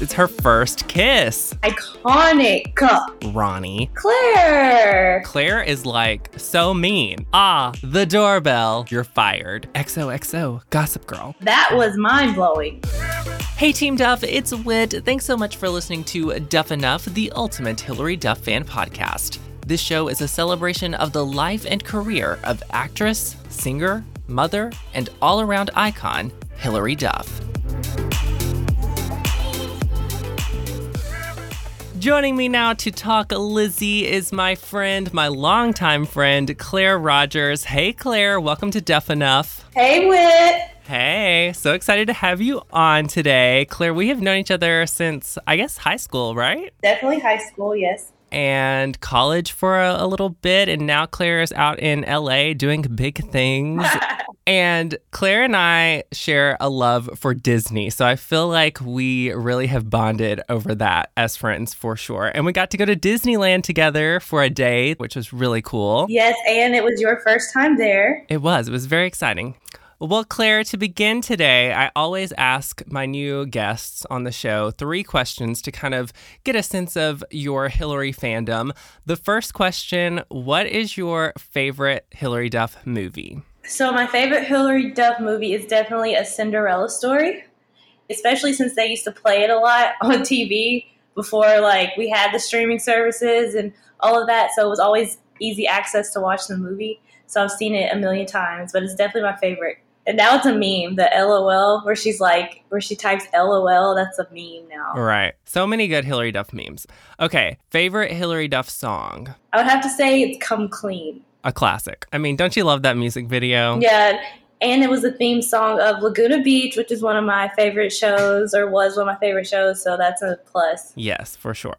It's her first kiss. Iconic. Ronnie. Claire. Claire is like so mean. Ah, the doorbell. You're fired. XOXO, Gossip Girl. That was mind blowing. Hey Team Duff, it's Whit. Thanks so much for listening to Duff Enough, the ultimate Hilary Duff fan podcast. This show is a celebration of the life and career of actress, singer, mother, and all around icon, Hilary Duff. Joining me now to talk Lizzie is my friend, my longtime friend, Claire Rogers. Hey, Claire, welcome to Duff Enough. Hey, Whit. Hey, so excited to have you on today. Claire, we have known each other since, I guess, high school, right? Definitely high school, yes. And college for a, a little bit. And now Claire is out in LA doing big things. and Claire and I share a love for Disney. So I feel like we really have bonded over that as friends for sure. And we got to go to Disneyland together for a day, which was really cool. Yes, and it was your first time there. It was. It was very exciting. Well, Claire, to begin today, I always ask my new guests on the show three questions to kind of get a sense of your Hilary fandom. The first question What is your favorite Hilary Duff movie? So, my favorite Hilary Duff movie is definitely A Cinderella Story, especially since they used to play it a lot on TV before like we had the streaming services and all of that. So, it was always easy access to watch the movie. So, I've seen it a million times, but it's definitely my favorite. And now it's a meme, the LOL, where she's like, where she types LOL. That's a meme now. Right. So many good Hilary Duff memes. Okay. Favorite Hilary Duff song? I would have to say it's Come Clean. A classic. I mean, don't you love that music video? Yeah. And it was the theme song of Laguna Beach, which is one of my favorite shows, or was one of my favorite shows. So that's a plus. Yes, for sure.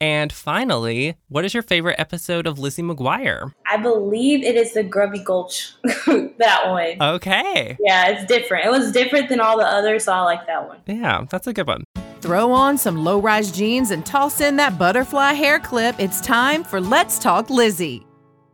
And finally, what is your favorite episode of Lizzie McGuire? I believe it is the Grubby Gulch. that one. Okay. Yeah, it's different. It was different than all the others, so I like that one. Yeah, that's a good one. Throw on some low rise jeans and toss in that butterfly hair clip. It's time for Let's Talk Lizzie.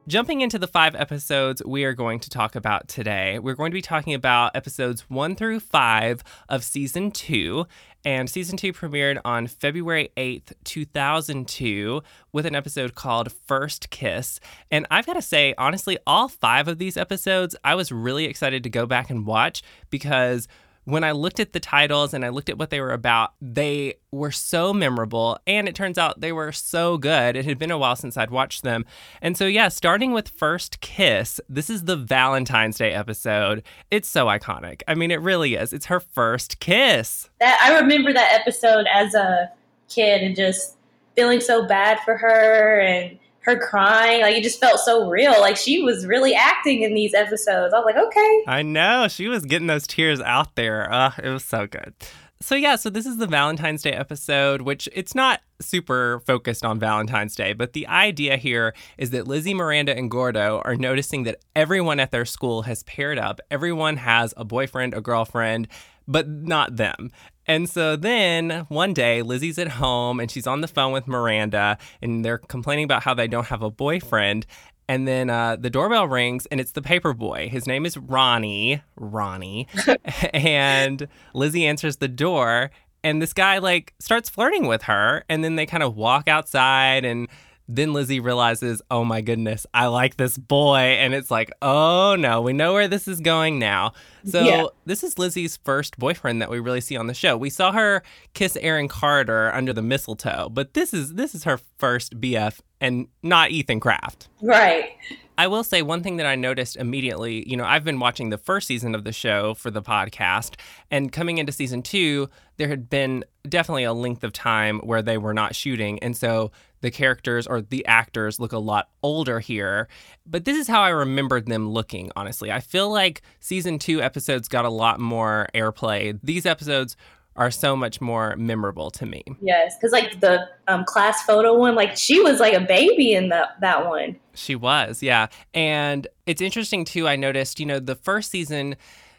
Jumping into the five episodes we are going to talk about today, we're going to be talking about episodes one through five of season two. And season two premiered on February 8th, 2002, with an episode called First Kiss. And I've got to say, honestly, all five of these episodes, I was really excited to go back and watch because when I looked at the titles and I looked at what they were about, they were so memorable. And it turns out they were so good. It had been a while since I'd watched them. And so, yeah, starting with First Kiss, this is the Valentine's Day episode. It's so iconic. I mean, it really is. It's her first kiss. That I remember that episode as a kid and just feeling so bad for her and her crying. Like it just felt so real. Like she was really acting in these episodes. I was like, okay. I know. She was getting those tears out there. Uh, it was so good. So yeah, so this is the Valentine's Day episode, which it's not super focused on Valentine's Day, but the idea here is that Lizzie, Miranda, and Gordo are noticing that everyone at their school has paired up. Everyone has a boyfriend, a girlfriend, but not them. And so then one day, Lizzie's at home and she's on the phone with Miranda, and they're complaining about how they don't have a boyfriend. And then uh, the doorbell rings, and it's the paper boy. His name is Ronnie. Ronnie. and Lizzie answers the door, and this guy like starts flirting with her. And then they kind of walk outside, and then Lizzie realizes, oh my goodness, I like this boy. And it's like, oh no, we know where this is going now. So Yeah. this is Lizzie's first boyfriend that we really see on the show. We saw her kiss Aaron Carter under the mistletoe, but this is this is her first BF and not Ethan Craft. Right. I will say one thing that I noticed immediately, you know, I've been watching the first season of the show for the podcast, and coming into season two, there had been definitely a length of time where they were not shooting. And so the characters or the actors look a lot older here. But this is how I remembered them looking, honestly. I feel like season two episodes got a lot more airplay. These episodes are so much more memorable to me. Yes. Because like the um, class photo one, like she was like a baby in the, that one. She was, yeah. And it's interesting too. I noticed, you know, the first season,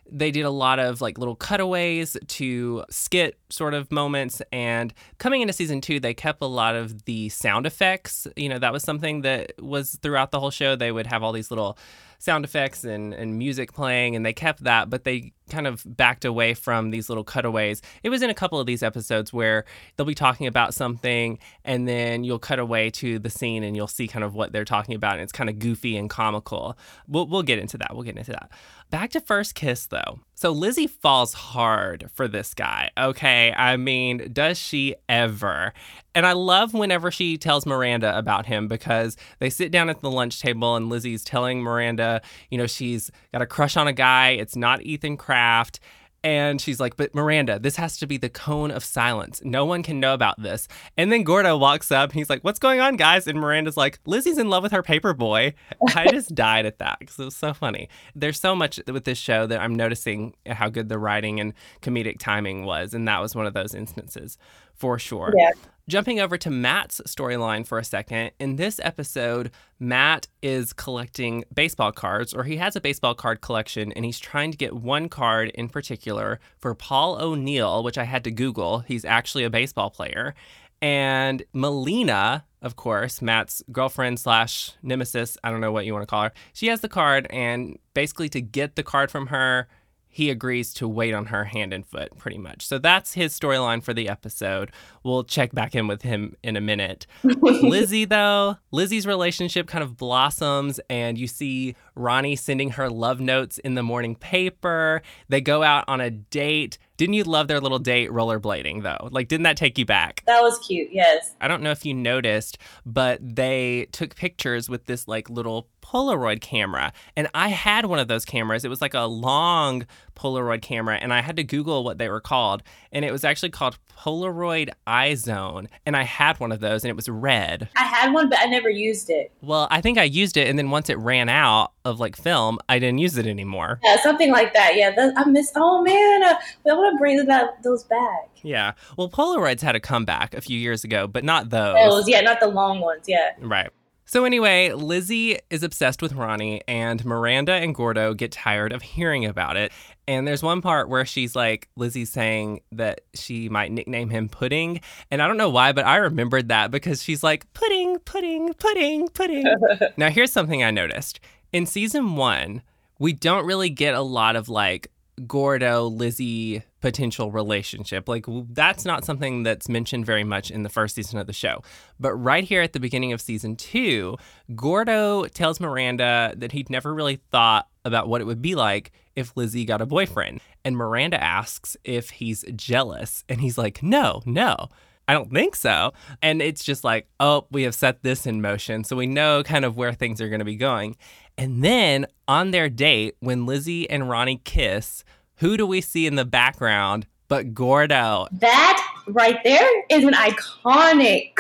they did a lot of like little cutaways to skit sort of moments. And coming into season two, they kept a lot of the sound effects. You know, that was something that was throughout the whole show. They would have all these little sound effects and, and music playing, and they kept that, but they kind of backed away from these little cutaways. It was in a couple of these episodes where they'll be talking about something and then you'll cut away to the scene and you'll see kind of what they're talking about and it's kind of goofy and comical. We'll we'll get into that. We'll get into that. Back to first kiss though. So Lizzie falls hard for this guy. Okay? I mean, does she ever? And I love whenever she tells Miranda about him because they sit down at the lunch table and Lizzie's telling Miranda, you know, she's got a crush on a guy. It's not Ethan Craft. And she's like, but Miranda, this has to be the cone of silence. No one can know about this. And then Gordo walks up. he's like, what's going on, guys? And Miranda's like, Lizzie's in love with her paper boy. I just died at that because it was so funny. There's so much with this show that I'm noticing how good the writing and comedic timing was. And that was one of those instances for sure. Yeah. Jumping over to Matt's storyline for a second. In this episode, Matt is collecting baseball cards, or he has a baseball card collection, and he's trying to get one card in particular for Paul O'Neill, which I had to Google. He's actually a baseball player. And Melina, of course, Matt's girlfriend slash nemesis, I don't know what you want to call her, she has the card, and basically to get the card from her, he agrees to wait on her hand and foot pretty much. So that's his storyline for the episode. We'll check back in with him in a minute. Lizzie, though, Lizzie's relationship kind of blossoms, and you see Ronnie sending her love notes in the morning paper. They go out on a date. Didn't you love their little date rollerblading, though? Like, didn't that take you back? That was cute, yes. I don't know if you noticed, but they took pictures with this like little Polaroid camera. And I had one of those cameras. It was like a long Polaroid camera, and I had to Google what they were called. And it was actually called Polaroid iZone. And I had one of those, and it was red. I had one, but I never used it. Well, I think I used it, and then once it ran out of like film, I didn't use it anymore. Yeah, something like that. Yeah, I miss. Oh man, uh, I want to bring that those back. Yeah. Well, Polaroids had a comeback a few years ago, but not those. Those, yeah, not the long ones. Yeah. Right. So, anyway, Lizzie is obsessed with Ronnie, and Miranda and Gordo get tired of hearing about it. And there's one part where she's like, Lizzie's saying that she might nickname him Pudding. And I don't know why, but I remembered that because she's like, Pudding, Pudding, Pudding, Pudding. now, here's something I noticed. In season one, we don't really get a lot of like Gordo Lizzie potential relationship. Like that's not something that's mentioned very much in the first season of the show. But right here at the beginning of season 2, Gordo tells Miranda that he'd never really thought about what it would be like if Lizzie got a boyfriend. And Miranda asks if he's jealous and he's like, "No, no." I don't think so. And it's just like, oh, we have set this in motion. So we know kind of where things are going to be going. And then on their date, when Lizzie and Ronnie kiss, who do we see in the background but Gordo? That right there is an iconic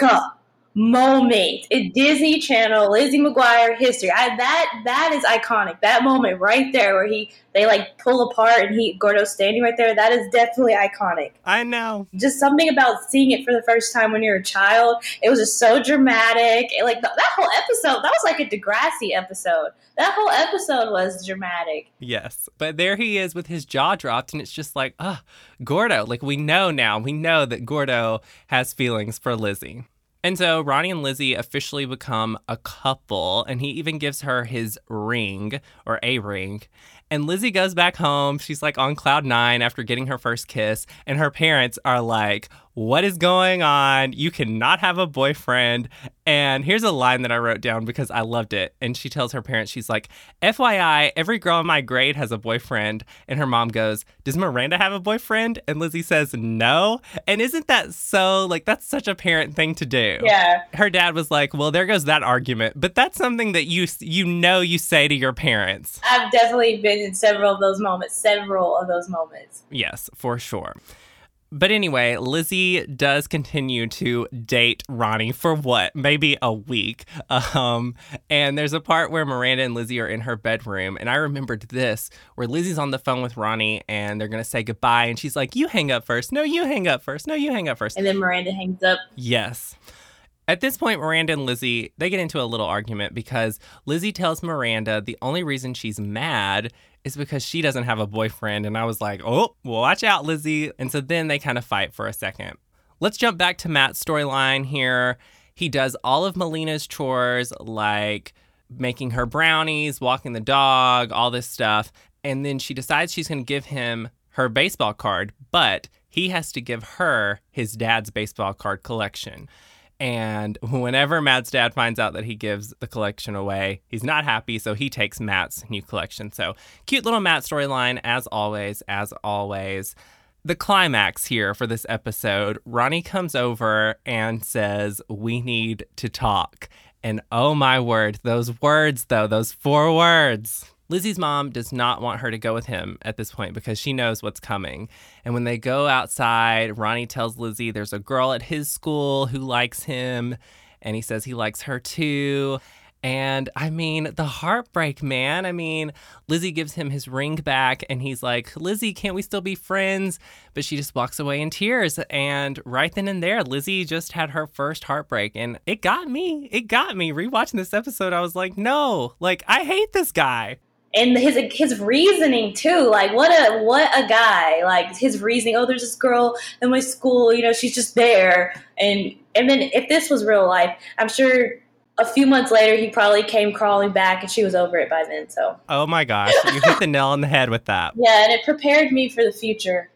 moment in Disney Channel, Lizzie McGuire history. I, that that is iconic. That moment right there where he they like pull apart and he Gordo's standing right there. That is definitely iconic. I know. Just something about seeing it for the first time when you're a child. It was just so dramatic. It, like that whole episode, that was like a Degrassi episode. That whole episode was dramatic. Yes, but there he is with his jaw dropped, and it's just like, ah, Gordo. Like we know now, we know that Gordo has feelings for Lizzie. And so Ronnie and Lizzie officially become a couple, and he even gives her his ring or a ring. And Lizzie goes back home. She's like on cloud nine after getting her first kiss, and her parents are like, What is going on? You cannot have a boyfriend. And here's a line that I wrote down because I loved it. And she tells her parents, She's like, FYI, every girl in my grade has a boyfriend. And her mom goes, Does Miranda have a boyfriend? And Lizzie says, No. And isn't that so, like, that's such a parent thing to do? Yeah. Her dad was like, Well, there goes that argument. But that's something that you, you know, you say to your parents. I've definitely been in several of those moments, several of those moments. Yes, for sure. But anyway, Lizzie does continue to date Ronnie for what? Maybe a week. Um, and there's a part where Miranda and Lizzie are in her bedroom. And I remembered this where Lizzie's on the phone with Ronnie and they're going to say goodbye. And she's like, You hang up first. No, you hang up first. No, you hang up first. And then Miranda hangs up. Yes. At this point, Miranda and Lizzie, they get into a little argument because Lizzie tells Miranda the only reason she's mad is because she doesn't have a boyfriend. And I was like, oh, watch out, Lizzie. And so then they kind of fight for a second. Let's jump back to Matt's storyline here. He does all of Melina's chores, like making her brownies, walking the dog, all this stuff. And then she decides she's going to give him her baseball card, but he has to give her his dad's baseball card collection. And whenever Matt's dad finds out that he gives the collection away, he's not happy, so he takes Matt's new collection. So, cute little Matt storyline, as always, as always. The climax here for this episode Ronnie comes over and says, We need to talk. And oh my word, those words, though, those four words. Lizzie's mom does not want her to go with him at this point because she knows what's coming. And when they go outside, Ronnie tells Lizzie there's a girl at his school who likes him, and he says he likes her too. And I mean, the heartbreak, man. I mean, Lizzie gives him his ring back and he's like, Lizzie, can't we still be friends? But she just walks away in tears. And right then and there, Lizzie just had her first heartbreak. And it got me. It got me. Rewatching this episode, I was like, no, like, I hate this guy and his his reasoning too like what a what a guy. Like his reasoning oh there's this girl in my school you know she's just there. And and then if this was real life i'm sure a few months later he probably came crawling back and she was over it by then so. Oh my gosh you hit the nail on the head with that. Yeah and it prepared me for the future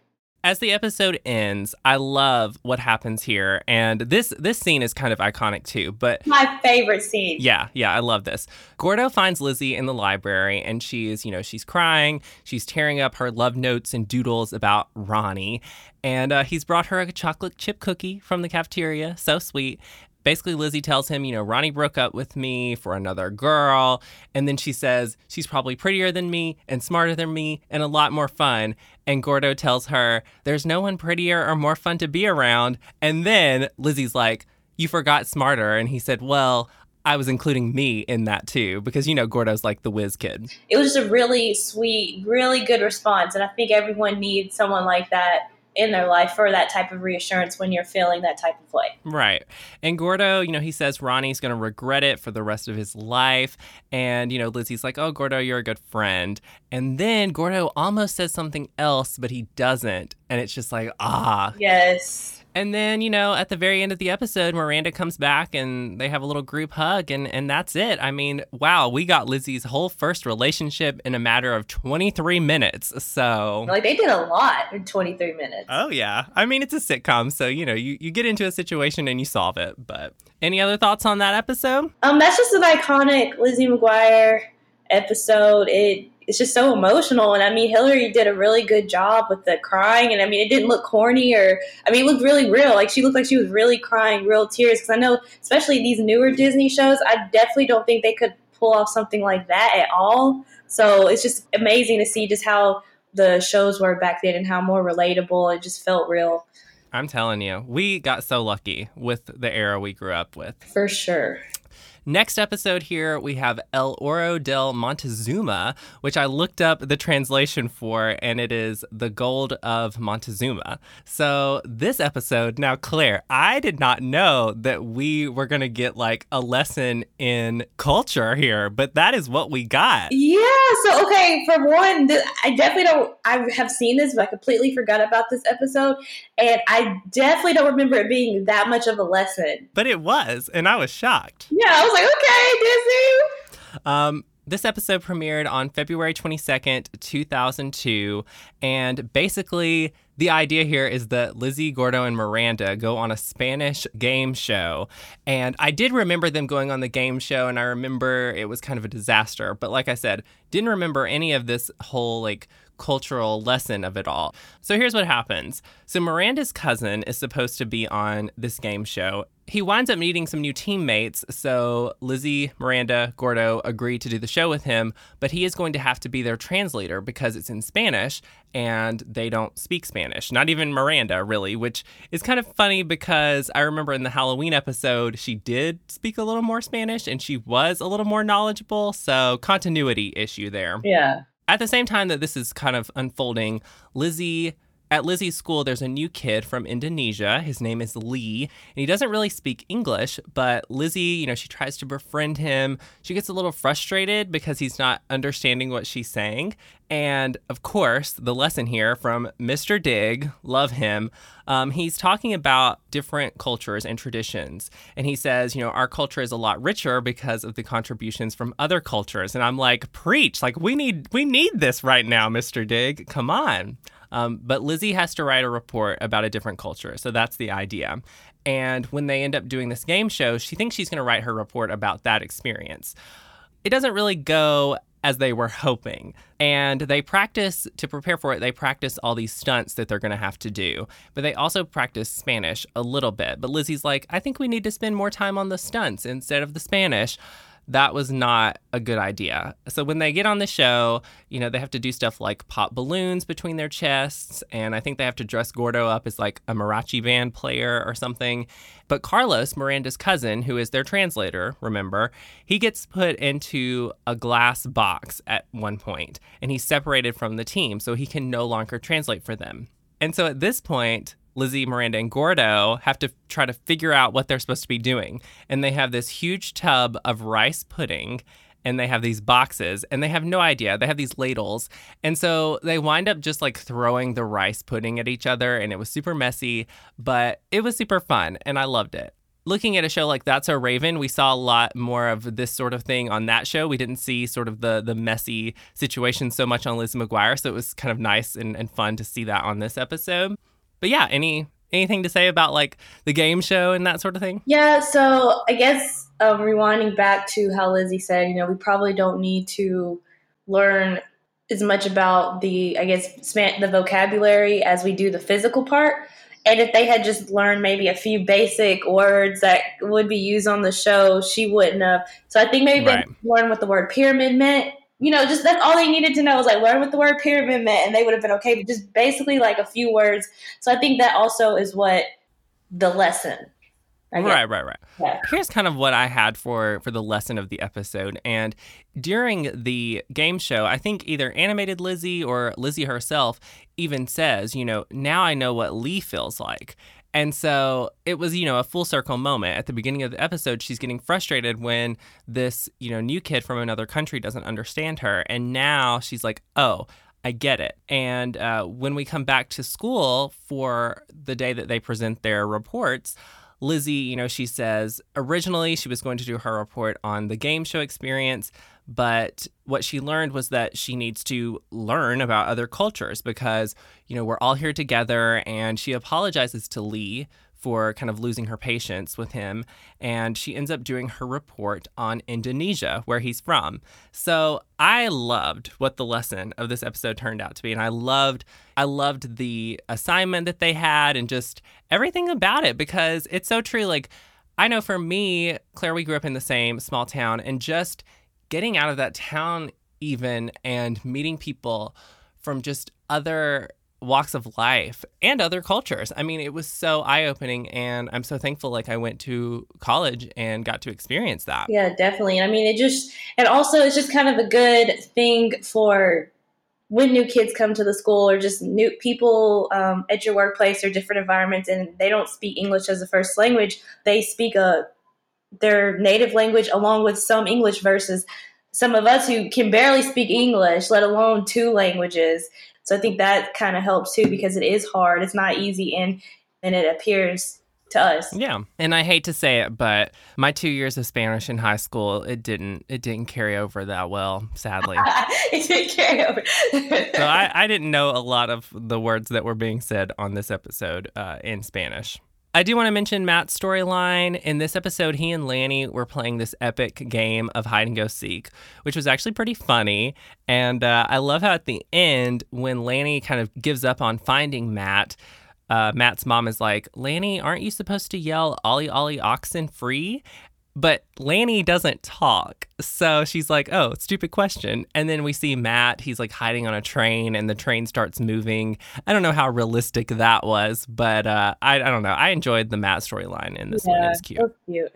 as the episode ends, I love what happens here, and this this scene is kind of iconic too. But my favorite scene. Yeah, yeah, I love this. Gordo finds Lizzie in the library, and she's you know she's crying, she's tearing up her love notes and doodles about Ronnie, and uh, he's brought her a chocolate chip cookie from the cafeteria, so sweet basically Lizzie tells him, you know, Ronnie broke up with me for another girl. And then she says she's probably prettier than me and smarter than me and a lot more fun. And Gordo tells her there's no one prettier or more fun to be around. And then Lizzie's like, you forgot smarter. And he said, well, I was including me in that too, because you know Gordo's like the whiz kid. It was just a really sweet, really good response, and I think everyone needs someone like that in their life for that type of reassurance when you're feeling that type of way. Right. And Gordo, you know, he says Ronnie's going to regret it for the rest of his life. And, you know, Lizzie's like, oh, Gordo, you're a good friend. And then Gordo almost says something else, but he doesn't. And it's just like, ah. Yes. And then, you know, at the very end of the episode, Miranda comes back and they have a little group hug, and, and that's it. I mean, wow, we got Lizzie's whole first relationship in a matter of 23 minutes. So, like, they did a lot in 23 minutes. Oh, yeah. I mean, it's a sitcom, so, you know, you, you get into a situation and you solve it. But any other thoughts on that episode? Um, That's just an iconic Lizzie McGuire episode. It it's just so emotional. And I mean, Hilary did a really good job with the crying. And I mean, it didn't look corny or, I mean, it looked really real. Like she looked like she was really crying real tears. Because I know, especially these newer Disney shows, I definitely don't think they could pull off something like that at all. So it's just amazing to see just how the shows were back then and how more relatable. It just felt real. I'm telling you, we got so lucky with the era we grew up with. For sure. Next episode here, we have El Oro del Montezuma, which I looked up the translation for, and it is the gold of Montezuma. So, this episode, now, Claire, I did not know that we were going to get like a lesson in culture here, but that is what we got. Yeah. So, okay, for one, I definitely don't, I have seen this, but I completely forgot about this episode. And I definitely don't remember it being that much of a lesson. But it was, and I was shocked. Yeah, I was like, okay, Disney. Um, this episode premiered on February 22nd, 2002. And basically, the idea here is that Lizzie, Gordo, and Miranda go on a Spanish game show. And I did remember them going on the game show, and I remember it was kind of a disaster. But like I said, didn't remember any of this whole like cultural lesson of it all. So here's what happens. So Miranda's cousin is supposed to be on this game show. He winds up meeting some new teammates, so Lizzie, Miranda, Gordo agree to do the show with him, but he is going to have to be their translator because it's in Spanish and they don't speak Spanish. Not even Miranda, really, which is kind of funny because I remember in the Halloween episode, she did speak a little more Spanish and she was a little more knowledgeable, so continuity issue there. Yeah. At the same time that this is kind of unfolding, Lizzie at Lizzie's school, there's a new kid from Indonesia. His name is Lee, and he doesn't really speak English, but Lizzie, you know, she tries to befriend him. She gets a little frustrated because he's not understanding what she's saying. And of course, the lesson here from Mr. Dig, love him. Um, he's talking about different cultures and traditions. And he says, you know, our culture is a lot richer because of the contributions from other cultures. And I'm like, preach, like we need we need this right now, Mr. Dig. Come on. Um, but Lizzie has to write a report about a different culture. So that's the idea. And when they end up doing this game show, she thinks she's going to write her report about that experience. It doesn't really go as they were hoping. And they practice to prepare for it, they practice all these stunts that they're going to have to do. But they also practice Spanish a little bit. But Lizzie's like, I think we need to spend more time on the stunts instead of the Spanish that was not a good idea. So when they get on the show, you know, they have to do stuff like pop balloons between their chests, and I think they have to dress Gordo up as like a mariachi band player or something. But Carlos, Miranda's cousin, who is their translator, remember, he gets put into a glass box at one point, and he's separated from the team, so he can no longer translate for them. And so at this point, Lizzie, Miranda, and Gordo have to try to figure out what they're supposed to be doing. And they have this huge tub of rice pudding and they have these boxes and they have no idea. They have these ladles. And so they wind up just like throwing the rice pudding at each other and it was super messy, but it was super fun and I loved it. Looking at a show like That's So Raven, we saw a lot more of this sort of thing on that show. We didn't see sort of the the messy situation so much on Lizzie McGuire, so it was kind of nice and, and fun to see that on this episode but yeah, any anything to say about like the game show and that sort of thing? Yeah, so I guess um, rewinding back to how Lizzie said, you know, we probably don't need to learn as much about the, I guess, the vocabulary as we do the physical part. And if they had just learned maybe a few basic words that would be used on the show, she wouldn't have. So I think maybe right. they learned what the word pyramid meant you know, just that's all they needed to know was like learn what the word pyramid meant, and they would have been okay. But just basically like a few words. So I think that also is what the lesson. Right, right, right. Yeah. Here's kind of what I had for for the lesson of the episode. And during the game show, I think either animated Lizzie or Lizzie herself even says, you know, now I know what Lee feels like. And so it was, you know, a full circle moment. At the beginning of the episode, she's getting frustrated when this, you know, new kid from another country doesn't understand her. And now she's like, oh, I get it. And uh, when we come back to school for the day that they present their reports, Lizzie, you know, she says originally she was going to do her report on the game show experience, but what she learned was that she needs to learn about other cultures because, you know, we're all here together. And she apologizes to Lee for kind of losing her patience with him. And she ends up doing her report on Indonesia, where he's from. So I loved what the lesson of this episode turned out to be. And I loved, I loved the assignment that they had and just everything about it because it's so true. Like, I know for me, Claire, we grew up in the same small town and just getting out of that town even and meeting people from just other walks of life and other cultures. I mean, it was so eye-opening and I'm so thankful like I went to college and got to experience that. Yeah, definitely. I mean, it just and also it's just kind of a good thing for when new kids come to the school or just new people um, at your workplace or different environments and they don't speak English as a first language, they speak a their native language along with some English versus some of us who can barely speak English, let alone two languages. So I think that kind of helps too because it is hard. It's not easy and and it appears to us. Yeah. And I hate to say it, but my 2 years of Spanish in high school, it didn't it didn't carry over that well, sadly. it didn't carry over. so I I didn't know a lot of the words that were being said on this episode uh, in Spanish. I do want to mention Matt's storyline. In this episode, he and Lanny were playing this epic game of hide and go seek, which was actually pretty funny. And uh, I love how at the end, when Lanny kind of gives up on finding Matt, uh, Matt's mom is like, Lanny, aren't you supposed to yell Ollie Ollie oxen free? But Lanny doesn't talk. So she's like, oh, stupid question. And then we see Matt, he's like hiding on a train and the train starts moving. I don't know how realistic that was, but uh, I, I don't know. I enjoyed the Matt storyline in this yeah, one. It was cute. So cute.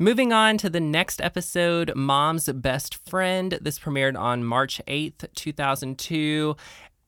Moving on to the next episode, Mom's Best Friend. This premiered on March 8th, 2002.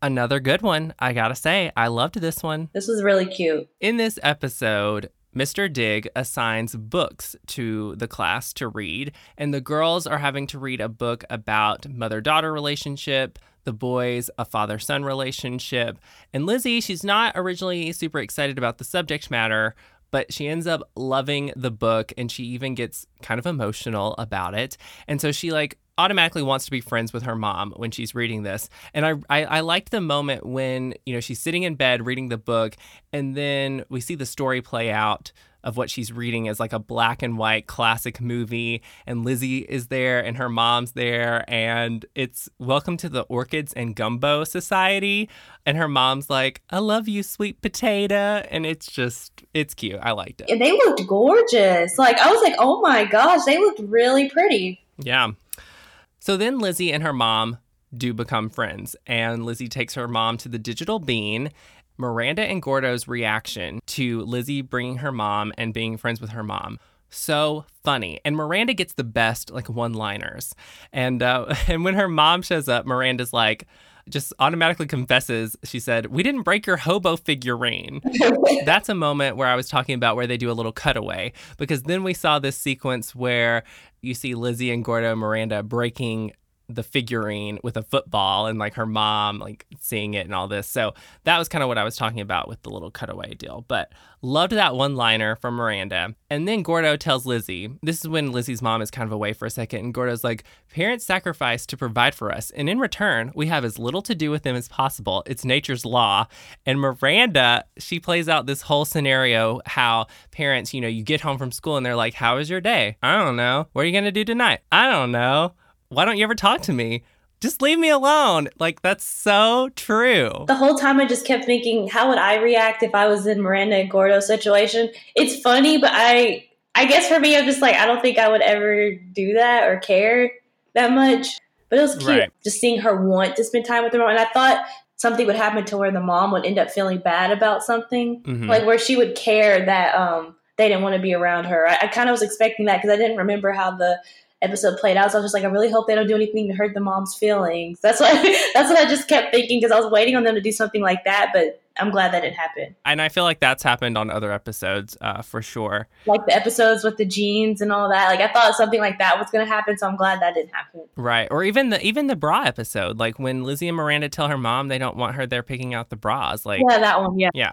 Another good one, I gotta say. I loved this one. This was really cute. In this episode, Mr. Dig assigns books to the class to read, and the girls are having to read a book about mother daughter relationship, the boys a father son relationship. And Lizzie, she's not originally super excited about the subject matter, but she ends up loving the book and she even gets kind of emotional about it. And so she like automatically wants to be friends with her mom when she's reading this. And I, I, I liked the moment when, you know, she's sitting in bed reading the book and then we see the story play out of what she's reading as like a black and white classic movie. And Lizzie is there and her mom's there. And it's Welcome to the Orchids and Gumbo Society. And her mom's like, I love you, sweet potato. And it's just, it's cute. I liked it. And they looked gorgeous. Like, I was like, oh my gosh, they looked really pretty. Yeah. So then Lizzie and her mom do become friends. And Lizzie takes her mom to the digital bean Miranda and Gordo's reaction to Lizzie bringing her mom and being friends with her mom. So funny, and Miranda gets the best like one-liners, and uh, and when her mom shows up, Miranda's like, just automatically confesses. She said, "We didn't break your hobo figurine." That's a moment where I was talking about where they do a little cutaway because then we saw this sequence where you see Lizzie and Gordo and Miranda breaking the figurine with a football and like her mom like seeing it and all this. So that was kind of what I was talking about with the little cutaway deal. But loved that one liner from Miranda. And then Gordo tells Lizzie, this is when Lizzie's mom is kind of away for a second. And Gordo's like, parents sacrifice to provide for us. And in return, we have as little to do with them as possible. It's nature's law. And Miranda, she plays out this whole scenario how parents, you know, you get home from school and they're like, how was your day? I don't know. What are you going to do tonight? I don't know why don't you ever talk to me? Just leave me alone. Like, that's so true. The whole time I just kept thinking, how would I react if I was in Miranda and Gordo's situation? It's funny, but I I guess for me, I'm just like, I don't think I would ever do that or care that much. But it was cute right. just seeing her want to spend time with her mom. And I thought something would happen to where the mom would end up feeling bad about something, mm-hmm. like where she would care that um, they didn't want to be around her. I, I kind of was expecting that because I didn't remember how the episode played out. So I was just like, I really hope they don't do anything to hurt the mom's feelings. That's what that's what I just kept thinking because I was waiting on them to do something like that, but I'm glad that it happened. And I feel like that's happened on other episodes uh, for sure. Like the episodes with the jeans and all that. Like I thought something like that was going to happen, so I'm glad that didn't happen. Right, or even the even the bra episode, like when Lizzie and Miranda tell her mom they don't want her there picking out the bras. Like yeah, that one. Yeah, yeah.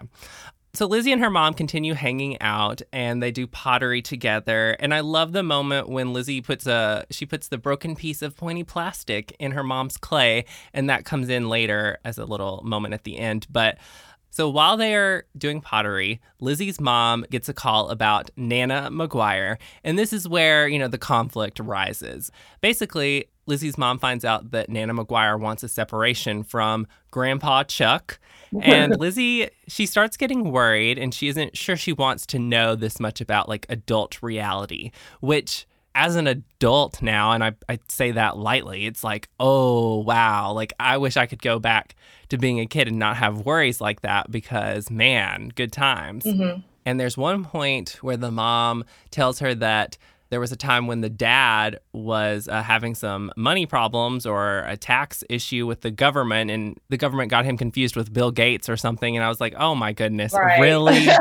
So Lizzie and her mom continue hanging out and they do pottery together. And I love the moment when Lizzie puts a she puts the broken piece of pointy plastic in her mom's clay and that comes in later as a little moment at the end. But so while they are doing pottery, Lizzie's mom gets a call about Nana McGuire, and this is where, you know, the conflict rises. Basically, Lizzie's mom finds out that Nana McGuire wants a separation from Grandpa Chuck. And Lizzie, she starts getting worried and she isn't sure she wants to know this much about like adult reality, which as an adult now, and I, I say that lightly, it's like, oh, wow. Like, I wish I could go back to being a kid and not have worries like that because, man, good times. Mm-hmm. And there's one point where the mom tells her that there was a time when the dad was uh, having some money problems or a tax issue with the government, and the government got him confused with Bill Gates or something. And I was like, oh my goodness, right. really?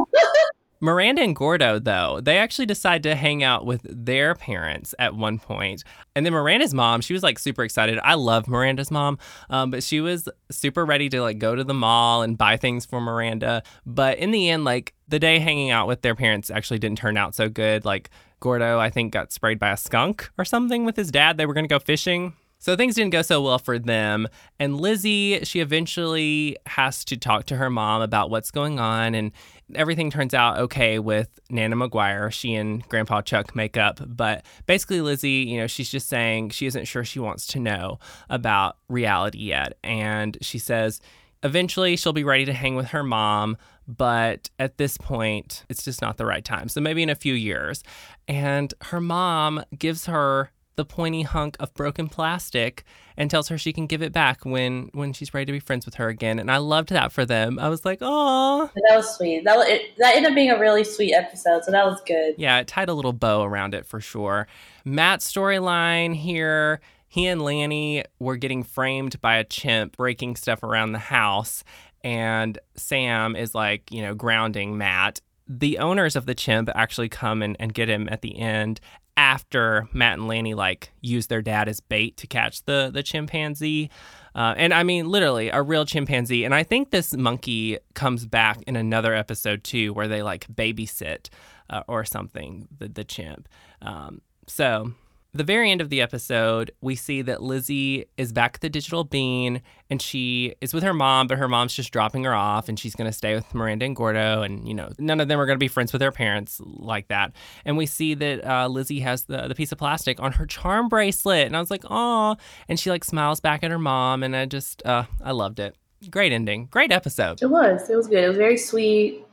Miranda and Gordo, though, they actually decide to hang out with their parents at one point. And then Miranda's mom, she was like super excited. I love Miranda's mom, um, but she was super ready to like go to the mall and buy things for Miranda. But in the end, like the day hanging out with their parents actually didn't turn out so good. Like Gordo, I think, got sprayed by a skunk or something with his dad. They were going to go fishing. So things didn't go so well for them. And Lizzie, she eventually has to talk to her mom about what's going on. And everything turns out okay with Nana McGuire. She and Grandpa Chuck make up. But basically, Lizzie, you know, she's just saying she isn't sure she wants to know about reality yet. And she says eventually she'll be ready to hang with her mom. But at this point, it's just not the right time. So maybe in a few years. And her mom gives her the pointy hunk of broken plastic and tells her she can give it back when when she's ready to be friends with her again. And I loved that for them. I was like, oh, that was sweet. That was, it, that ended up being a really sweet episode. So that was good. Yeah, it tied a little bow around it for sure. Matt's storyline here he and Lanny were getting framed by a chimp breaking stuff around the house. And Sam is like, you know, grounding Matt. The owners of the chimp actually come and, and get him at the end after Matt and Lanny like use their dad as bait to catch the the chimpanzee. Uh, and I mean, literally a real chimpanzee. And I think this monkey comes back in another episode too, where they like babysit uh, or something, the, the chimp. Um, so the very end of the episode, we see that Lizzie is back at the Digital Bean and she is with her mom, but her mom's just dropping her off and she's going to stay with Miranda and Gordo. And, you know, none of them are going to be friends with their parents like that. And we see that uh, Lizzie has the, the piece of plastic on her charm bracelet. And I was like, oh. And she like smiles back at her mom. And I just, uh, I loved it. Great ending. Great episode. It was. It was good. It was very sweet.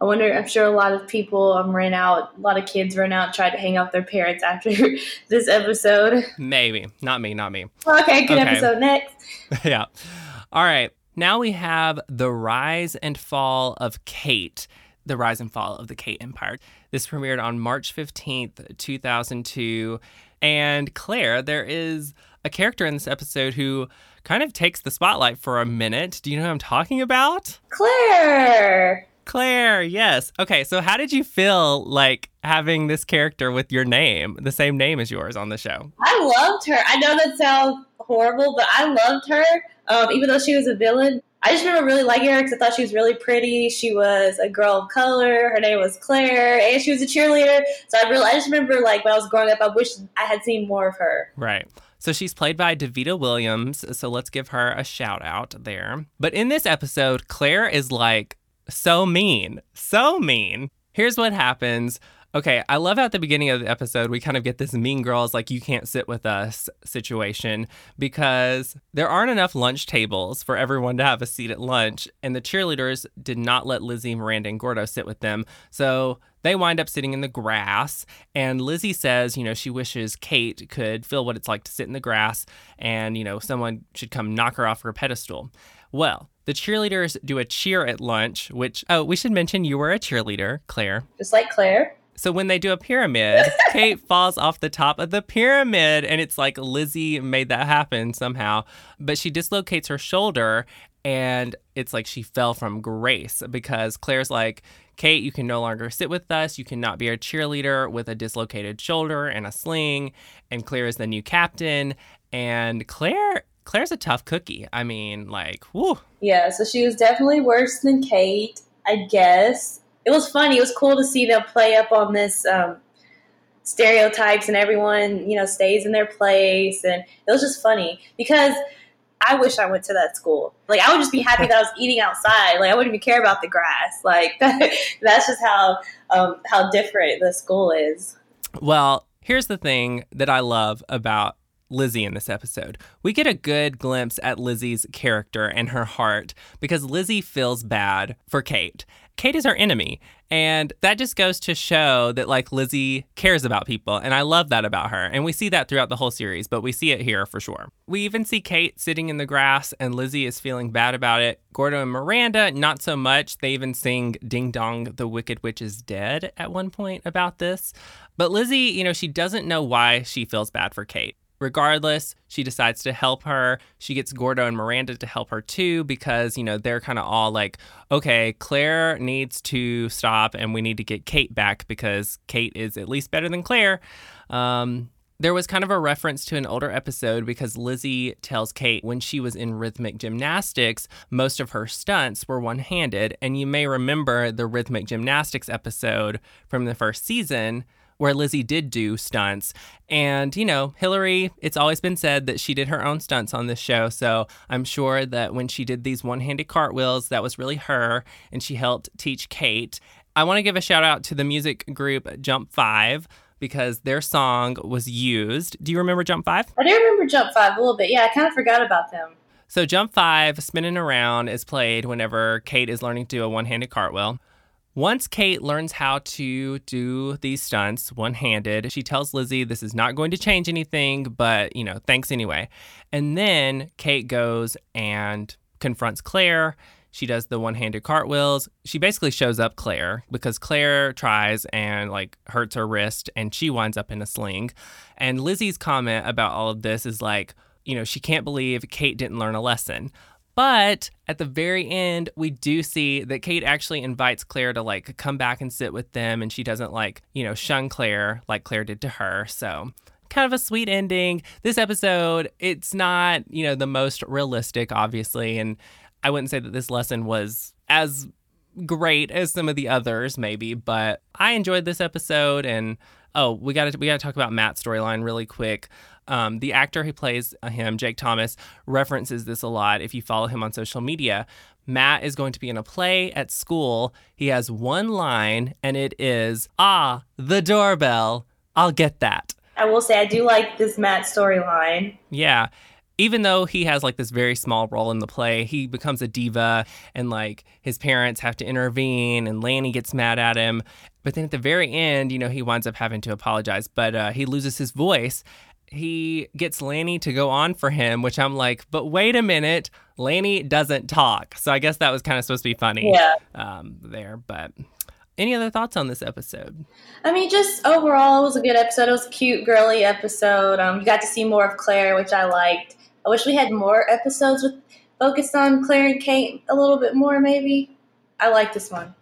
I wonder. I'm sure a lot of people um, ran out. A lot of kids ran out, tried to hang out with their parents after this episode. Maybe not me. Not me. Okay, good okay. episode. Next. yeah. All right. Now we have the rise and fall of Kate. The rise and fall of the Kate Empire. This premiered on March 15th, 2002. And Claire, there is a character in this episode who kind of takes the spotlight for a minute. Do you know who I'm talking about? Claire. Claire, yes. Okay, so how did you feel like having this character with your name, the same name as yours on the show? I loved her. I know that sounds horrible, but I loved her. Um, even though she was a villain, I just remember really liking her because I thought she was really pretty. She was a girl of color. Her name was Claire, and she was a cheerleader. So I really, I just remember like when I was growing up, I wish I had seen more of her. Right. So she's played by Davida Williams. So let's give her a shout out there. But in this episode, Claire is like so mean. So mean. Here's what happens. Okay, I love at the beginning of the episode, we kind of get this mean girls like you can't sit with us situation because there aren't enough lunch tables for everyone to have a seat at lunch. And the cheerleaders did not let Lizzie, Miranda, and Gordo sit with them. So they wind up sitting in the grass. And Lizzie says, you know, she wishes Kate could feel what it's like to sit in the grass and, you know, someone should come knock her off her pedestal. Well, the cheerleaders do a cheer at lunch, which, oh, we should mention you were a cheerleader, Claire. Just like Claire. So when they do a pyramid, Kate falls off the top of the pyramid, and it's like Lizzie made that happen somehow. But she dislocates her shoulder, and it's like she fell from grace because Claire's like, Kate, you can no longer sit with us. You cannot be a cheerleader with a dislocated shoulder and a sling. And Claire is the new captain. And Claire Claire's a tough cookie. I mean, like, whoo. Yeah, so she was definitely worse than Kate, I guess. It was funny. It was cool to see them play up on this um, stereotypes and everyone, you know, stays in their place. And it was just funny because I wish I went to that school. Like, I would just be happy that I was eating outside. Like, I wouldn't even care about the grass. Like, that's just how um, how different the school is. Well, here's the thing that I love about Lizzie in this episode. We get a good glimpse at Lizzie's character and her heart because Lizzie feels bad for Kate. Kate is her enemy. And that just goes to show that like Lizzie cares about people. And I love that about her. And we see that throughout the whole series, but we see it here for sure. We even see Kate sitting in the grass and Lizzie is feeling bad about it. Gordo and Miranda, not so much. They even sing Ding Dong, the Wicked Witch is Dead at one point about this. But Lizzie, you know, she doesn't know why she feels bad for Kate. Regardless, she decides to help her. She gets Gordo and Miranda to help her too because, you know, they're kind of all like, okay, Claire needs to stop and we need to get Kate back because Kate is at least better than Claire. Um, there was kind of a reference to an older episode because Lizzie tells Kate when she was in rhythmic gymnastics, most of her stunts were one handed. And you may remember the rhythmic gymnastics episode from the first season where Lizzie did do stunts. And, you know, Hilary, it's always been said that she did her own stunts on this show. So I'm sure that when she did these one handed cartwheels, that was really her. And she helped teach Kate. I want to give a shout out to the music group Jump Five because their song was used. Do you remember Jump Five? I do remember Jump Five a little bit. Yeah, I kind of forgot about them. So Jump Five, spinning around, is played whenever Kate is learning to do a one handed cartwheel. Once Kate learns how to do these stunts one handed, she tells Lizzie this is not going to change anything, but, you know, thanks anyway. And then Kate goes and confronts Claire. She does the one handed cartwheels. She basically shows up Claire because Claire tries and like hurts her wrist and she winds up in a sling. And Lizzie's comment about all of this is like, you know, she can't believe Kate didn't learn a lesson. But at the very end, we do see that Kate actually invites Claire to like come back and sit with them, and she doesn't like, you know, shun Claire like Claire did to her. So kind of a sweet ending. This episode, it's not, you know, the most realistic, obviously. And I wouldn't say that this lesson was as great as some of the others, maybe, but I enjoyed this episode. And oh, we got to we got to talk about Matt's storyline really quick. Um, the actor who plays him, Jake Thomas, references this a lot if you follow him on social media. Matt is going to be in a play at school. He has one line, and it is, Ah, the doorbell. I'll get that. I will say, I do like this Matt storyline. Yeah. Even though he has like this very small role in the play, he becomes a diva and like his parents have to intervene and Lanny gets mad at him. But then at the very end, you know, he winds up having to apologize, but uh, he loses his voice he gets Lanny to go on for him, which I'm like, but wait a minute, Lanny doesn't talk. So I guess that was kind of supposed to be funny Yeah. um, there. But any other thoughts on this episode? I mean, just overall, it was a good episode. It was a cute, girly episode. Um, you got to see more of Claire, which I liked. I wish we had more episodes with focused on Claire and Kate a little bit more, maybe. I like this one.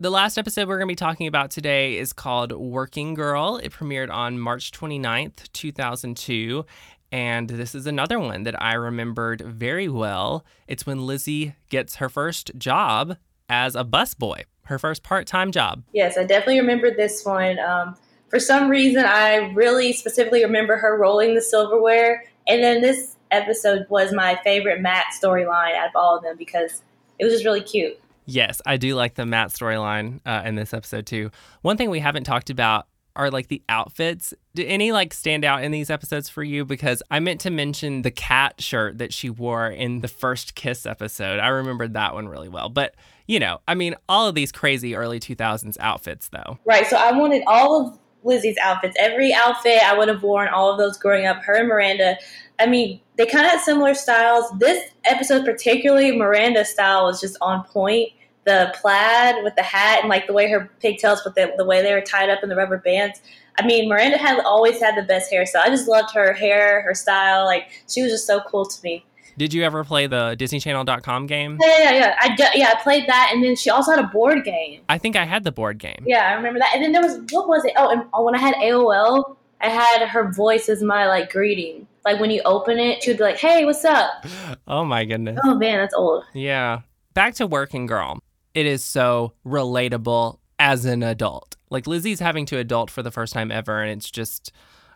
The last episode we're going to be talking about today is called Working Girl. It premiered on March 29th, 2002. And this is another one that I remembered very well. It's when Lizzie gets her first job as a busboy, her first part time job. Yes, I definitely remember this one. Um, for some reason, I really specifically remember her rolling the silverware. And then this episode was my favorite Matt storyline out of all of them because it was just really cute. Yes, I do like the Matt storyline uh, in this episode too. One thing we haven't talked about are like the outfits. Did any like stand out in these episodes for you? Because I meant to mention the cat shirt that she wore in the first Kiss episode. I remembered that one really well. But you know, I mean, all of these crazy early 2000s outfits though. Right, so I wanted all of Lizzie's outfits. Every outfit I would have worn, all of those growing up. Her and Miranda, I mean, they kind of had similar styles. This episode, particularly, Miranda's style was just on point. The plaid with the hat and like the way her pigtails, with the, the way they were tied up in the rubber bands. I mean, Miranda had always had the best hairstyle. I just loved her hair, her style. Like she was just so cool to me. Did you ever play the DisneyChannel.com game? Yeah, yeah, yeah. I yeah, I played that, and then she also had a board game. I think I had the board game. Yeah, I remember that. And then there was what was it? Oh, and oh, when I had AOL, I had her voice as my like greeting. Like when you open it, she would be like, "Hey, what's up?" Oh my goodness. Oh man, that's old. Yeah. Back to Working Girl. It is so relatable as an adult. Like Lizzie's having to adult for the first time ever, and it's just,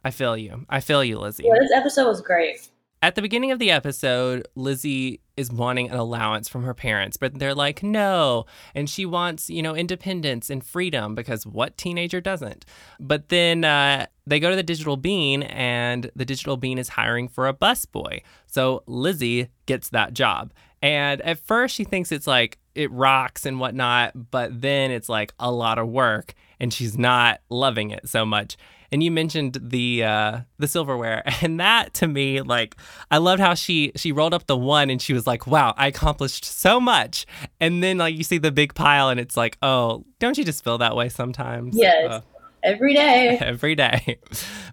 I feel you. I feel you, Lizzie. Yeah, this episode was great. At the beginning of the episode, Lizzie is wanting an allowance from her parents, but they're like, no. And she wants, you know, independence and freedom because what teenager doesn't? But then uh, they go to the Digital Bean, and the Digital Bean is hiring for a busboy. So Lizzie gets that job. And at first, she thinks it's like it rocks and whatnot, but then it's like a lot of work, and she's not loving it so much and you mentioned the uh, the silverware, and that to me, like, I loved how she she rolled up the one, and she was like, "Wow, I accomplished so much." And then like you see the big pile, and it's like, "Oh, don't you just feel that way sometimes?" Yes, Uh, every day. every day.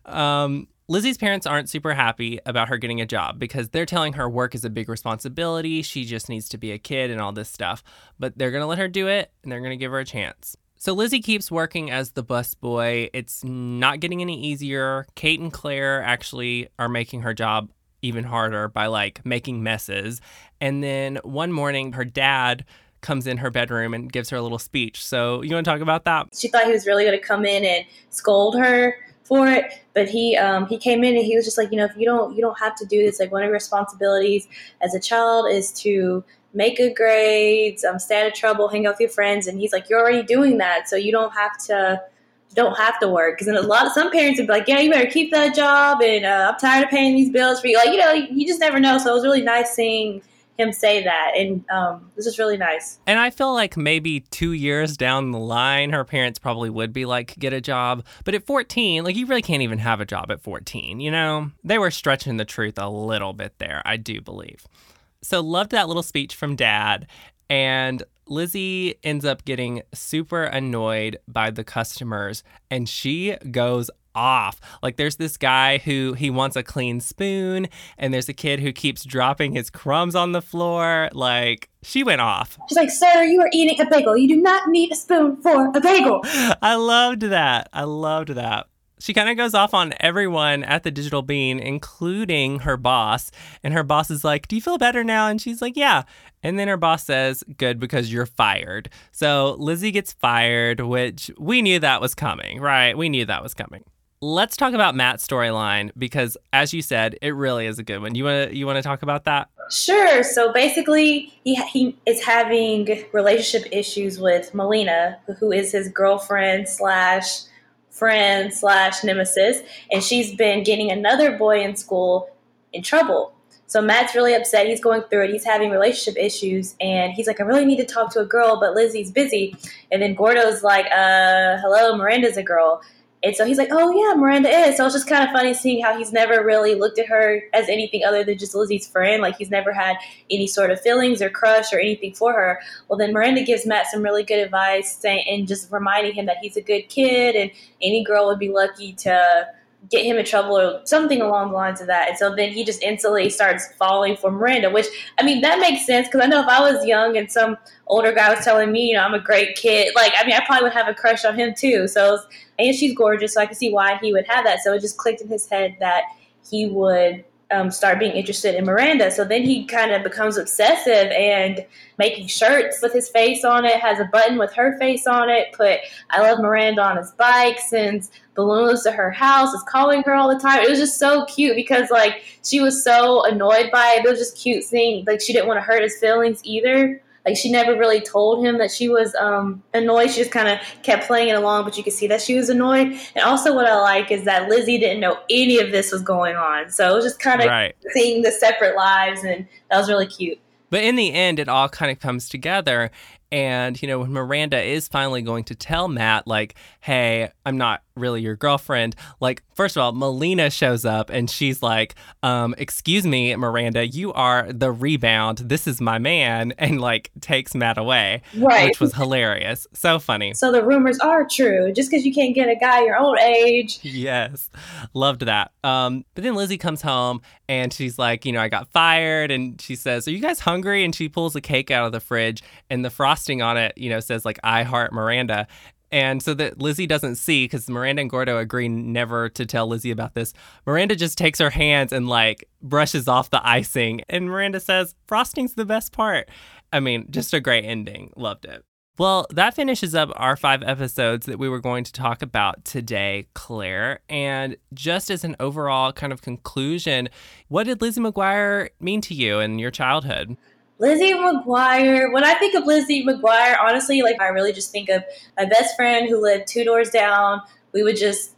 Um, Lizzie's parents aren't super happy about her getting a job because they're telling her work is a big responsibility. She just needs to be a kid and all this stuff. But they're going to let her do it and they're going to give her a chance. So Lizzie keeps working as the busboy. It's not getting any easier. Kate and Claire actually are making her job even harder by like making messes. And then one morning, her dad comes in her bedroom and gives her a little speech. So you want to talk about that? She thought he was really going to come in and scold her for it, but he um, he came in and he was just like, you know, if you don't you don't have to do this. Like one of your responsibilities as a child is to make good grades, um, stay out of trouble, hang out with your friends. And he's like, you're already doing that, so you don't have to don't have to work. Because then a lot of some parents would be like, yeah, you better keep that job, and uh, I'm tired of paying these bills for you. Like you know, you just never know. So it was really nice seeing him say that, and um, this is really nice. And I feel like maybe two years down the line, her parents probably would be like, get a job. But at 14, like, you really can't even have a job at 14, you know? They were stretching the truth a little bit there, I do believe. So, loved that little speech from dad. And Lizzie ends up getting super annoyed by the customers and she goes off. Like there's this guy who he wants a clean spoon and there's a kid who keeps dropping his crumbs on the floor. Like she went off. She's like, "Sir, you are eating a bagel. You do not need a spoon for a bagel." I loved that. I loved that. She kind of goes off on everyone at the Digital Bean, including her boss. And her boss is like, Do you feel better now? And she's like, Yeah. And then her boss says, Good, because you're fired. So Lizzie gets fired, which we knew that was coming, right? We knew that was coming. Let's talk about Matt's storyline because, as you said, it really is a good one. You want to you want to talk about that? Sure. So basically, he he is having relationship issues with Melina, who is his girlfriend slash friend slash nemesis, and she's been getting another boy in school in trouble. So Matt's really upset. He's going through it. He's having relationship issues, and he's like, "I really need to talk to a girl, but Lizzie's busy." And then Gordo's like, "Uh, hello, Miranda's a girl." And so he's like, oh yeah, Miranda is. So it's just kind of funny seeing how he's never really looked at her as anything other than just Lizzie's friend. Like he's never had any sort of feelings or crush or anything for her. Well, then Miranda gives Matt some really good advice saying, and just reminding him that he's a good kid and any girl would be lucky to get him in trouble or something along the lines of that. And so then he just instantly starts falling for Miranda, which I mean that makes sense because I know if I was young and some older guy was telling me, you know, I'm a great kid, like I mean I probably would have a crush on him too. So and she's gorgeous, so I can see why he would have that. So it just clicked in his head that he would um, start being interested in Miranda. So then he kind of becomes obsessive and making shirts with his face on it, has a button with her face on it, put I love Miranda on his bike, sends balloons to her house, is calling her all the time. It was just so cute because like she was so annoyed by it. It was just cute seeing like she didn't want to hurt his feelings either. Like she never really told him that she was um, annoyed. She just kind of kept playing it along, but you could see that she was annoyed. And also, what I like is that Lizzie didn't know any of this was going on, so it was just kind of right. seeing the separate lives, and that was really cute. But in the end, it all kind of comes together. And, you know, when Miranda is finally going to tell Matt, like, hey, I'm not really your girlfriend, like, first of all, Melina shows up and she's like, um, excuse me, Miranda, you are the rebound. This is my man. And, like, takes Matt away. Right. Which was hilarious. So funny. So the rumors are true. Just because you can't get a guy your own age. Yes. Loved that. Um, but then Lizzie comes home and she's like, you know, I got fired. And she says, Are you guys hungry? And she pulls a cake out of the fridge and the frosting on it, you know, says like I heart Miranda. And so that Lizzie doesn't see, because Miranda and Gordo agree never to tell Lizzie about this, Miranda just takes her hands and like brushes off the icing. And Miranda says, Frosting's the best part. I mean, just a great ending. Loved it. Well, that finishes up our five episodes that we were going to talk about today, Claire. And just as an overall kind of conclusion, what did Lizzie McGuire mean to you in your childhood? Lizzie McGuire. When I think of Lizzie McGuire, honestly, like I really just think of my best friend who lived two doors down. We would just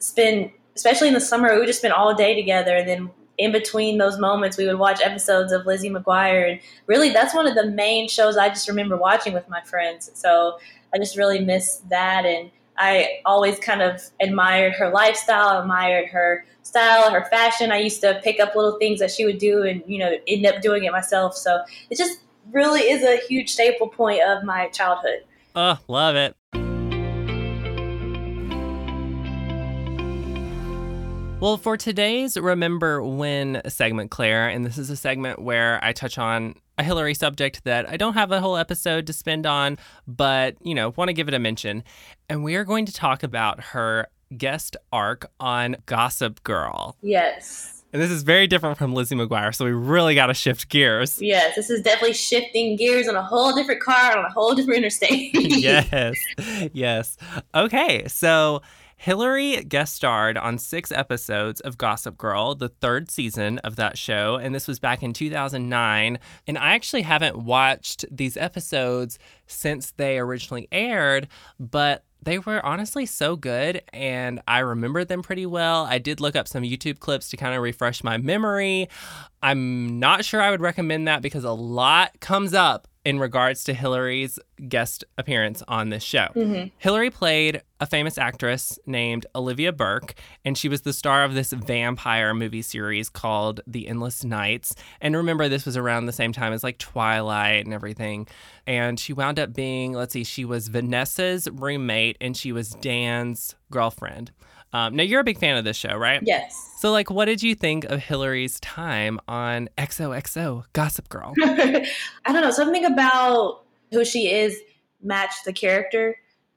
spend, especially in the summer, we would just spend all day together. And then in between those moments, we would watch episodes of Lizzie McGuire. And really, that's one of the main shows I just remember watching with my friends. So I just really miss that. And I always kind of admired her lifestyle, admired her style, her fashion. I used to pick up little things that she would do and, you know, end up doing it myself. So it just really is a huge staple point of my childhood. Oh, love it. Well, for today's Remember When segment, Claire, and this is a segment where I touch on a Hilary subject that I don't have a whole episode to spend on, but, you know, want to give it a mention. And we are going to talk about her guest arc on Gossip Girl. Yes. And this is very different from Lizzie McGuire, so we really got to shift gears. Yes, this is definitely shifting gears on a whole different car on a whole different interstate. yes, yes. Okay, so Hilary guest starred on six episodes of Gossip Girl, the third season of that show, and this was back in 2009. And I actually haven't watched these episodes since they originally aired, but they were honestly so good and I remember them pretty well. I did look up some YouTube clips to kind of refresh my memory. I'm not sure I would recommend that because a lot comes up in regards to Hilary's guest appearance on this show. Mm-hmm. Hilary played a famous actress named Olivia Burke, and she was the star of this vampire movie series called The Endless Knights. And remember, this was around the same time as like Twilight and everything. And she wound up being, let's see, she was Vanessa's roommate and she was Dan's girlfriend. Um, now, you're a big fan of this show, right? Yes. So, like, what did you think of Hilary's time on XOXO Gossip Girl? I don't know. Something about who she is matched the character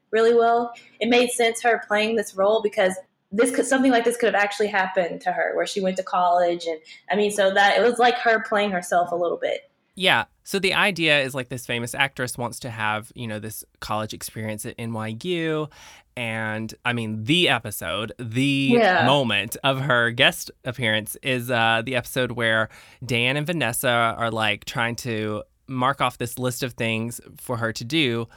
really well. It made sense her playing this role because this could something like this could have actually happened to her where she went to college and I mean so that it was like her playing herself a little bit. Yeah. So the idea is like this famous actress wants to have, you know, this college experience at NYU. And I mean, the episode, the Yeah. moment of her guest appearance is uh, the episode where Dan and Vanessa are like trying to mark off this list of things for her to do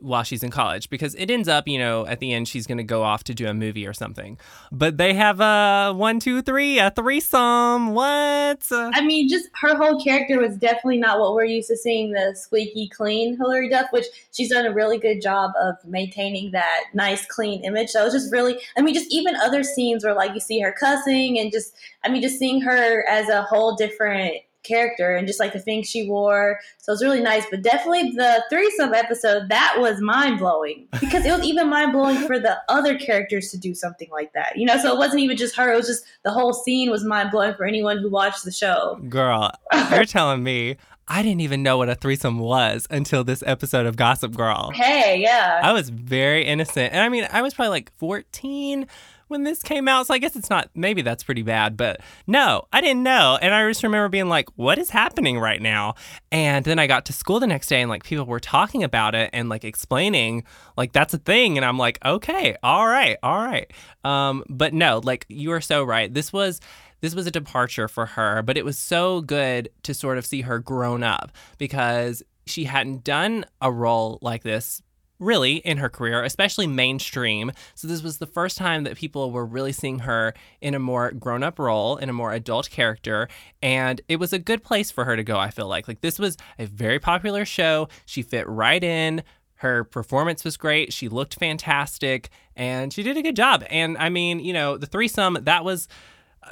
while she's in college because it ends up, you know, at the end she's going to go off to do a movie or something. But they have a one, two, three, a threesome. What? Uh, I mean, just her whole character was definitely not what we're used to seeing the squeaky clean Hilary Duff, which she's done a really good job of maintaining that nice, clean image. It was just really, I mean, just even other scenes where like you see her cussing and just, I mean, just seeing her as a whole different character and just like the things she wore. So it was really nice. But definitely the threesome episode, that was mind blowing because it was even mind blowing for the other characters to do something like that. You know, so it wasn't even just her, it was just the whole scene was mind blowing for anyone who watched the show. Girl, you're telling me I didn't even know what a threesome was until this episode of Gossip Girl. Hey, yeah. I was very innocent. And I mean, I was probably like 14 when this came out. So I guess it's not, maybe that's pretty bad, but no, I didn't know. And I just remember being like, what is happening right now? And then I got to school the next day and like people were talking about it and like explaining, like, that's a thing. And I'm like, okay, all right, all right. Um, but no, like, you are so right. This was this was a departure for her, but it was so good to sort of see her grown up because she hadn't done a role like this really in her career, especially mainstream. So this was the first time that people were really seeing her in a more grown-up role, in a more adult character, and it was a good place for her to go, I feel like. Like this was a very popular show. She fit right in. Her performance was great. She looked fantastic and she did a good job. And I mean, you know, the threesome, that was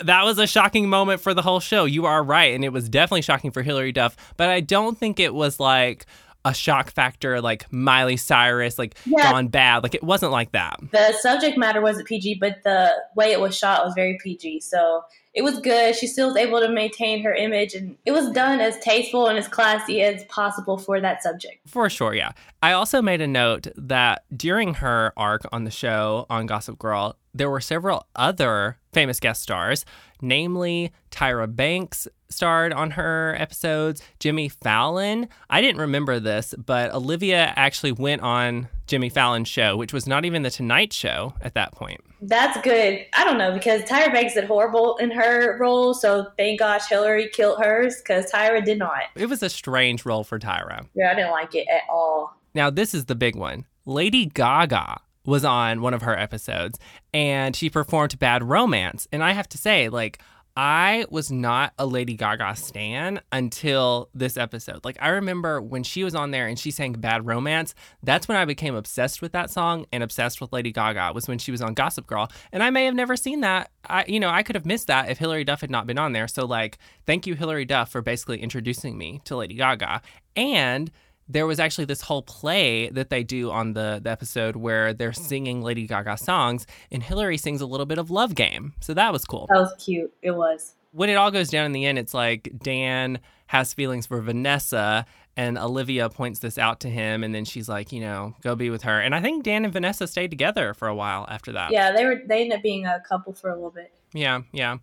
that was a shocking moment for the whole show. You are right. And it was definitely shocking for Hilary Duff. But I don't think it was like a shock factor like Miley Cyrus, like Yeah. gone bad. Like it wasn't like that. the subject matter wasn't PG, but the way it was shot was very PG. So it was good. She still was able to maintain her image, and it was done as tasteful and as classy as possible for that subject. For sure, yeah. I also made a note that during her arc on the show on Gossip Girl, there were several other famous guest stars, namely Tyra Banks starred on her episodes, Jimmy Fallon. I didn't remember this, but Olivia actually went on Jimmy Fallon's show, which was not even the Tonight Show at that point. That's good. I don't know because Tyra Banks did horrible in her role, so thank gosh Hilary killed hers because Tyra did not. It was a strange role for Tyra. Yeah, I didn't like it at all. Now, this is the big one. Lady Gaga was on one of her episodes and she performed Bad Romance. And I have to say, like, I was not a Lady Gaga stan until this episode. Like, I remember when she was on there and she sang Bad Romance, that's when I became obsessed with that song and obsessed with Lady Gaga, was when she was on Gossip Girl. And I may have never seen that. I, you know, I could have missed that if Hilary Duff had not been on there. So, like, thank you, Hilary Duff, for basically introducing me to Lady Gaga. And there was actually this whole play that they do on the, the episode where they're singing Lady Gaga songs, and Hilary sings a little bit of Love Game. So that was cool. That was cute. It was. When it all goes down in the end, it's like Dan has feelings for Vanessa, and Olivia points this out to him, and then she's like, you know, go be with her. And I think Dan and Vanessa stayed together for a while after that. Yeah, they were. They ended up being a couple for a little bit. Yeah, yeah.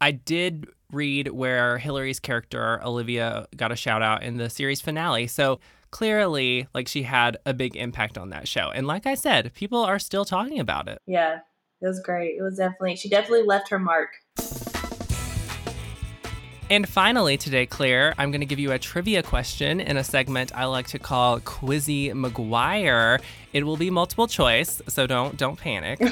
I did read where Hilary's character, Olivia, got a shout out in the series finale. So clearly, like, she had a big impact on that show. And like I said, people are still talking about it. Yeah, it was great. It was definitely. She definitely left her mark. And finally, today, Claire, I'm going to give you a trivia question in a segment I like to call Quizzy McGuire. It will be multiple choice, so don't don't panic.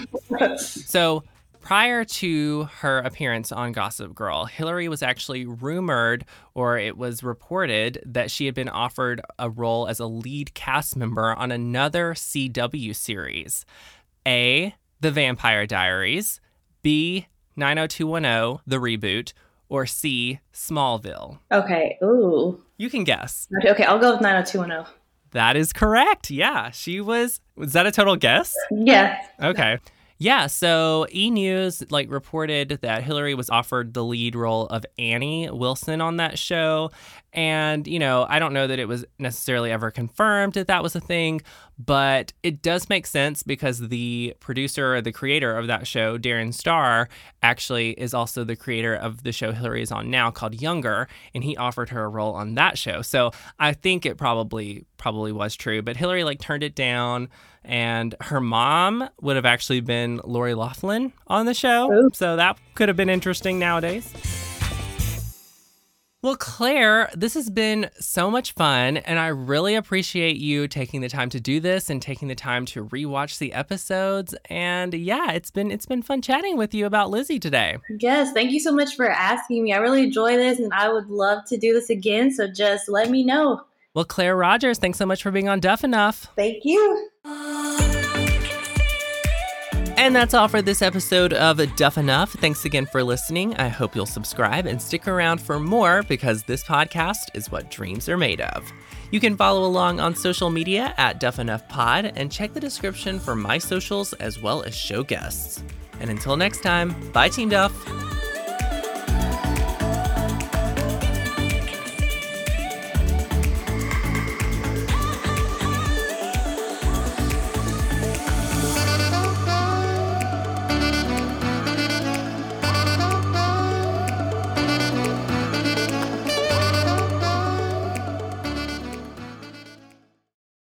So, prior to her appearance on Gossip Girl, Hilary was actually rumored or it was reported that she had been offered a role as a lead cast member on another CW series. A. The Vampire Diaries, B. 90210, the reboot, or C. Smallville? Okay. Ooh. You can guess. Okay, I'll go with 90210. That is correct. Yeah, she was. Was that a total guess? Yes. Okay. Yeah, so E News like reported that Hilary was offered the lead role of Annie Wilson on that show. And, you know, I don't know that it was necessarily ever confirmed that that was a thing, but it does make sense because the producer or the creator of that show, Darren Star, actually is also the creator of the show Hilary is on now called Younger, and he offered her a role on that show. So I think it probably probably was true, but Hilary like turned it down and her mom would have actually been Lori Laughlin on the show. So that could have been interesting nowadays. Well, Claire, this has been so much fun, and I really appreciate you taking the time to do this and taking the time to rewatch the episodes. And yeah, it's been it's been fun chatting with you about Lizzie today. Yes, thank you so much for asking me. I really enjoy this and I would love to do this again, so just let me know. Well, Claire Rogers, thanks so much for being on Duff Enough. Thank you. Uh, And that's all for this episode of Duff Enough. Thanks again for listening. I hope you'll subscribe and stick around for more because this podcast is what dreams are made of. You can follow along on social media at Duff Enough Pod and check the description for my socials as well as show guests. And until next time, bye, Team Duff.